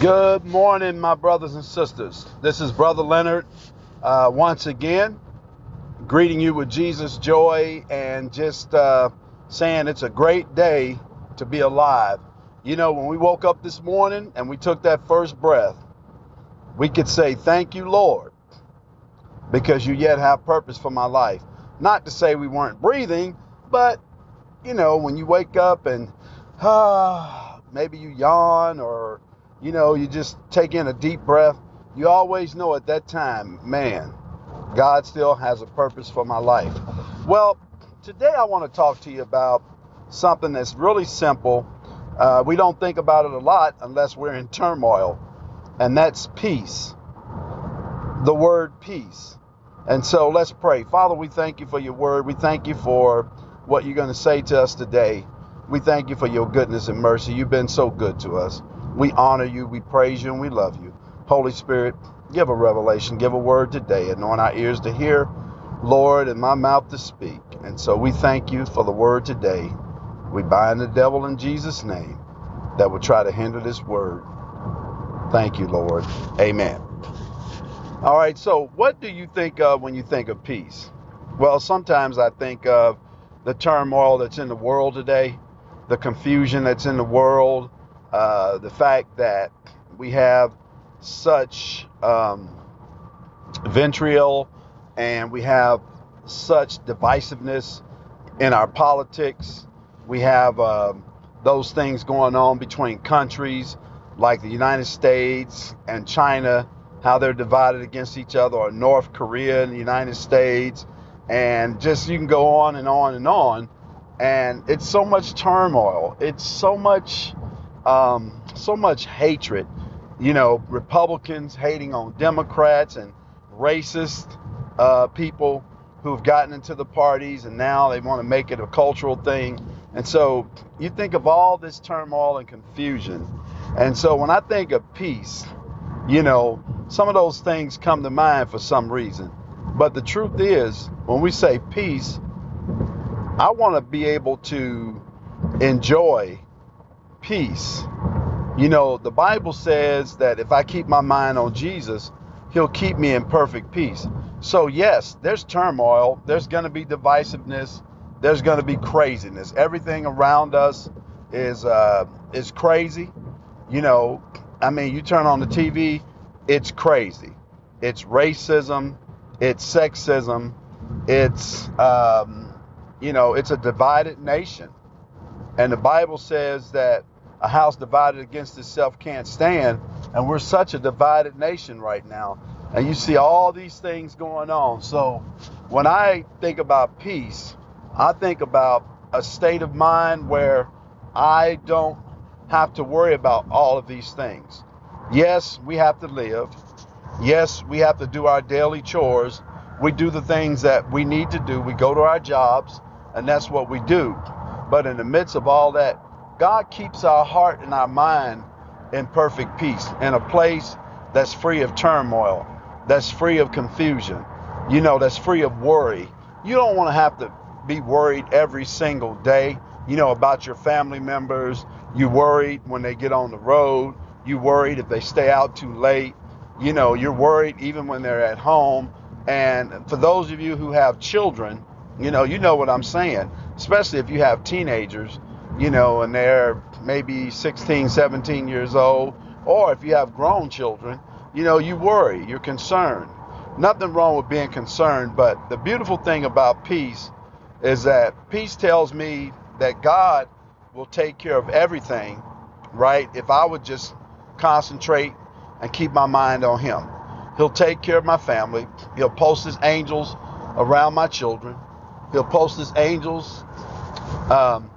Good morning, my brothers and sisters. This is Brother Leonard uh, once again, greeting you with Jesus' joy and just uh, saying it's a great day to be alive. You know, when we woke up this morning and we took that first breath, we could say, Thank you, Lord, because you yet have purpose for my life. Not to say we weren't breathing, but, you know, when you wake up and uh, maybe you yawn or you know, you just take in a deep breath. You always know at that time, man, God still has a purpose for my life. Well, today I want to talk to you about something that's really simple. Uh, we don't think about it a lot unless we're in turmoil, and that's peace. The word peace. And so let's pray. Father, we thank you for your word. We thank you for what you're going to say to us today. We thank you for your goodness and mercy. You've been so good to us. We honor you, we praise you, and we love you. Holy Spirit, give a revelation, give a word today, anoint our ears to hear, Lord, and my mouth to speak. And so we thank you for the word today. We bind the devil in Jesus' name that would try to hinder this word. Thank you, Lord. Amen. All right, so what do you think of when you think of peace? Well, sometimes I think of the turmoil that's in the world today, the confusion that's in the world, uh, the fact that we have such um, and we have such divisiveness in our politics. We have um, those things going on between countries like the United States and China, how they're divided against each other, or North Korea and the United States. And just you can go on and on and on. And it's so much turmoil. It's so much um, so much hatred. You know, Republicans hating on Democrats and racist uh, people who've gotten into the parties and now they want to make it a cultural thing. And so you think of all this turmoil and confusion. And so when I think of peace, you know, some of those things come to mind for some reason. But the truth is, when we say peace, I want to be able to enjoy peace. You know, the Bible says that if I keep my mind on Jesus, He'll keep me in perfect peace. So, yes, there's turmoil, there's going to be divisiveness, there's going to be craziness. Everything around us is uh, is crazy. You know, I mean, you turn on the TV, it's crazy. It's racism, it's sexism, it's um, you know, it's a divided nation. And the Bible says that a house divided against itself can't stand. And we're such a divided nation right now. And you see all these things going on. So when I think about peace, I think about a state of mind where I don't have to worry about all of these things. Yes, we have to live. Yes, we have to do our daily chores. We do the things that we need to do. We go to our jobs, and that's what we do. But in the midst of all that, God keeps our heart and our mind in perfect peace, in a place that's free of turmoil, that's free of confusion, you know, that's free of worry. You don't want to have to be worried every single day, you know, about your family members. You worried when they get on the road. You worried if they stay out too late. You know, you're worried even when they're at home. And for those of you who have children, you know, you know what I'm saying, especially if you have teenagers you know, and they're maybe 16, 17 years old, or if you have grown children, you know, you worry, you're concerned. Nothing wrong with being concerned, but the beautiful thing about peace is that peace tells me that God will take care of everything, right? If I would just concentrate and keep my mind on Him, He'll take care of my family. He'll post His angels around my children. He'll post His angels um,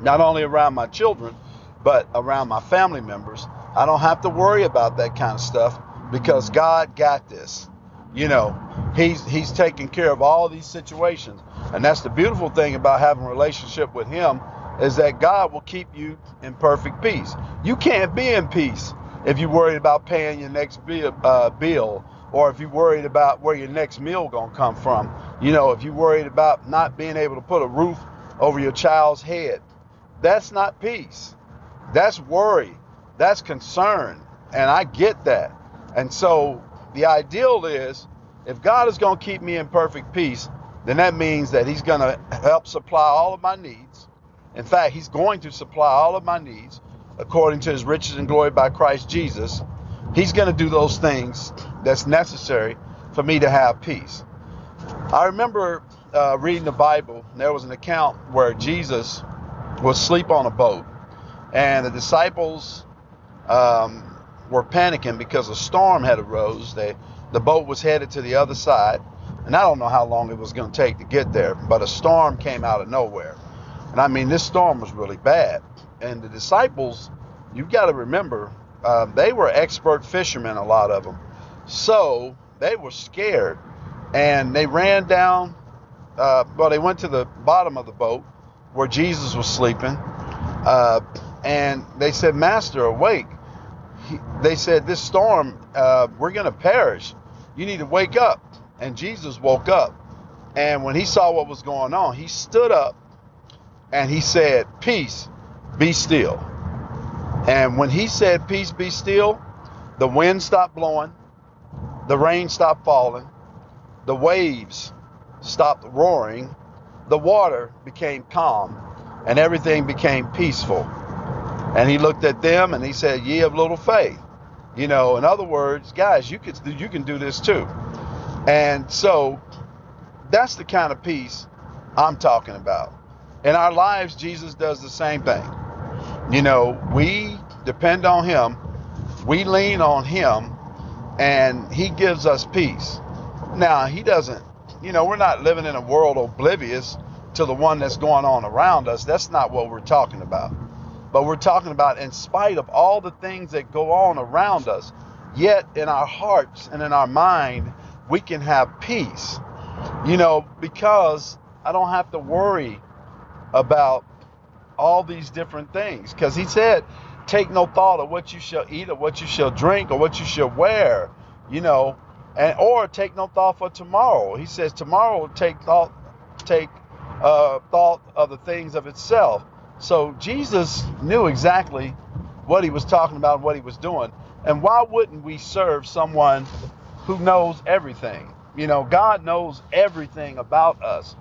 not only around my children, but around my family members. I don't have to worry about that kind of stuff because God got this. You know, He's He's taking care of all these situations. And that's the beautiful thing about having a relationship with Him is that God will keep you in perfect peace. You can't be in peace if you're worried about paying your next bill, uh, bill or if you're worried about where your next meal gonna come from. You know, if you're worried about not being able to put a roof over your child's head that's not peace. That's worry. That's concern. And I get that. And so the ideal is if God is going to keep me in perfect peace, then that means that He's going to help supply all of my needs. In fact, He's going to supply all of my needs according to His riches and glory by Christ Jesus. He's going to do those things that's necessary for me to have peace. I remember uh, reading the Bible, there was an account where Jesus was asleep on a boat, and the disciples um, were panicking because a storm had arose. They, the boat was headed to the other side, and I don't know how long it was going to take to get there, but a storm came out of nowhere. And I mean, this storm was really bad. And the disciples, you've got to remember, uh, they were expert fishermen, a lot of them. So they were scared and they ran down. Uh, well, they went to the bottom of the boat where Jesus was sleeping, uh, and they said, "Master, awake!" He, they said, "This storm, uh, we're going to perish. You need to wake up." And Jesus woke up, and when he saw what was going on, he stood up and he said, "Peace, be still." And when he said, "Peace, be still," the wind stopped blowing, the rain stopped falling, the waves stopped roaring, the water became calm, and everything became peaceful. And he looked at them and he said, Ye of little faith. You know, in other words, guys, you can you can do this too. And so that's the kind of peace I'm talking about. In our lives, Jesus does the same thing. You know, we depend on him, we lean on him, and he gives us peace. Now, he doesn't, you know, we're not living in a world oblivious to the one that's going on around us. That's not what we're talking about. But we're talking about, in spite of all the things that go on around us, yet in our hearts and in our mind, we can have peace. You know, because I don't have to worry about all these different things. Because he said, take no thought of what you shall eat or what you shall drink or what you shall wear. You know, and or take no thought for tomorrow. He says tomorrow take thought take uh, thought of the things of itself. So Jesus knew exactly what he was talking about, and what he was doing, and why wouldn't we serve someone who knows everything? You know, God knows everything about us,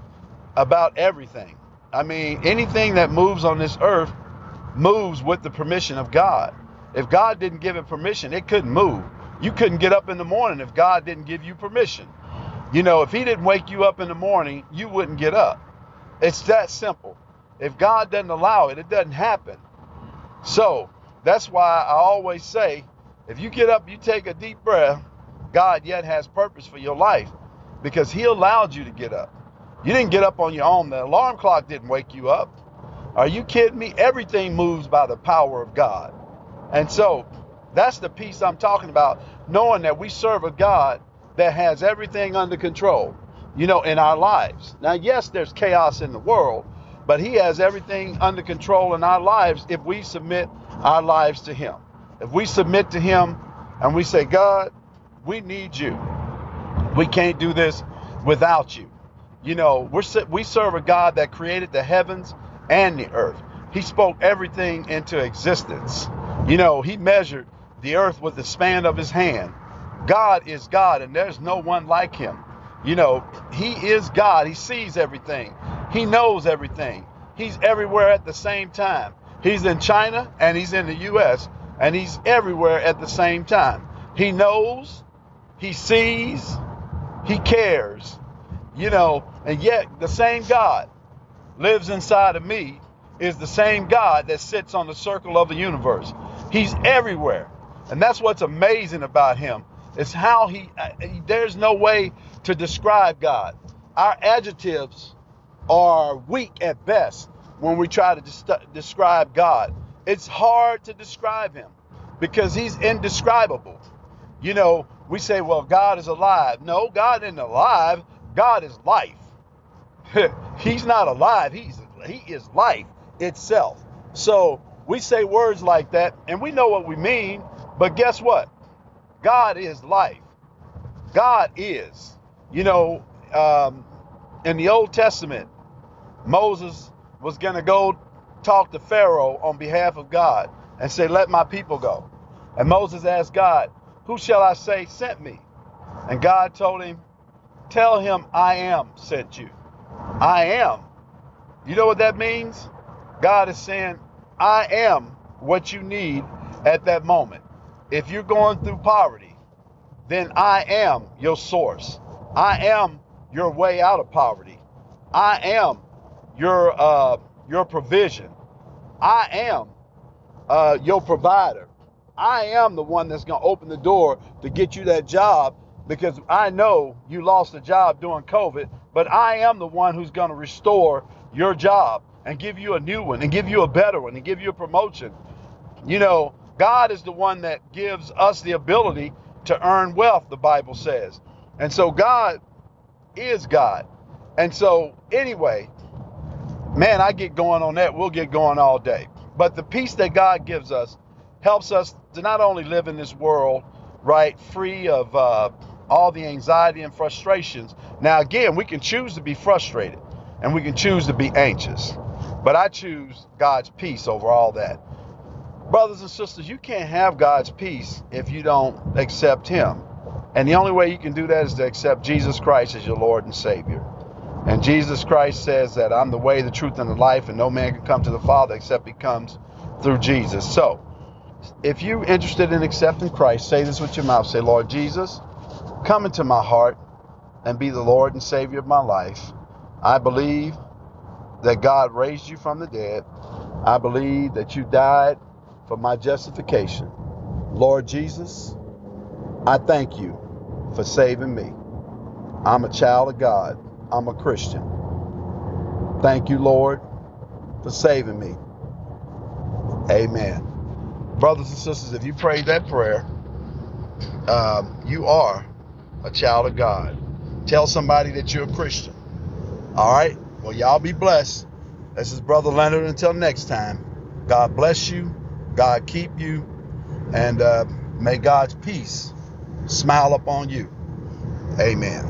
about everything. I mean, anything that moves on this earth moves with the permission of God. If God didn't give it permission, it couldn't move. You couldn't get up in the morning if God didn't give you permission. You know, if He didn't wake you up in the morning, you wouldn't get up. It's that simple. If God doesn't allow it, it doesn't happen. So that's why I always say if you get up, you take a deep breath, God yet has purpose for your life because He allowed you to get up. You didn't get up on your own. The alarm clock didn't wake you up. Are you kidding me? Everything moves by the power of God. And so that's the peace I'm talking about, knowing that we serve a God that has everything under control, you know, in our lives. Now, yes, there's chaos in the world, but He has everything under control in our lives if we submit our lives to Him. If we submit to Him and we say, God, we need you. We can't do this without you. You know, we're, we serve a God that created the heavens and the earth. He spoke everything into existence. You know, He measured the earth with the span of his hand. God is God, and there's no one like him. You know, he is God. He sees everything, he knows everything. He's everywhere at the same time. He's in China and he's in the U.S., and he's everywhere at the same time. He knows, he sees, he cares, you know, and yet the same God lives inside of me is the same God that sits on the circle of the universe. He's everywhere. And that's what's amazing about him. It's how he, uh, there's no way to describe God. Our adjectives are weak at best when we try to des- describe God. It's hard to describe him because he's indescribable. You know, we say, well, God is alive. No, God isn't alive. God is life. he's not alive. He's he is life itself. So we say words like that and we know what we mean, but guess what? God is life. God is. You know, um, in the Old Testament, Moses was going to go talk to Pharaoh on behalf of God. and say, Let my people go. And Moses asked God, Who shall I say sent me? And God told him, Tell him I am sent you. I am. You know what that means? God is saying, I am what you need at that moment. If you're going through poverty, then I am your source. I am your way out of poverty. I am your uh, your provision. I am uh, your provider. I am the one that's going to open the door to get you that job because I know you lost a job during COVID, but I am the one who's going to restore your job and give you a new one and give you a better one and give you a promotion. You know, God is the one that gives us the ability to earn wealth, the Bible says. And so God is God. And so, anyway, man, I get going on that. We'll get going all day. But the peace that God gives us helps us to not only live in this world, right, free of uh, all the anxiety and frustrations. Now, again, we can choose to be frustrated and we can choose to be anxious. But I choose God's peace over all that. Brothers and sisters, you can't have God's peace if you don't accept Him. And the only way you can do that is to accept Jesus Christ as your Lord and Savior. And Jesus Christ says that I'm the way, the truth, and the life, and no man can come to the Father except he comes through Jesus. So, if you're interested in accepting Christ, say this with your mouth. Say, Lord Jesus, come into my heart and be the Lord and Savior of my life. I believe that God raised you from the dead. I believe that you died for my justification. Lord Jesus, I thank you for saving me. I'm a child of God. I'm a Christian. Thank you, Lord, for saving me. Amen. Brothers and sisters, if you prayed that prayer, um, you are a child of God. Tell somebody that you're a Christian. All right? Well, y'all be blessed. This is Brother Leonard. Until next time, God bless you. God keep you. And uh, may God's peace smile upon you. Amen.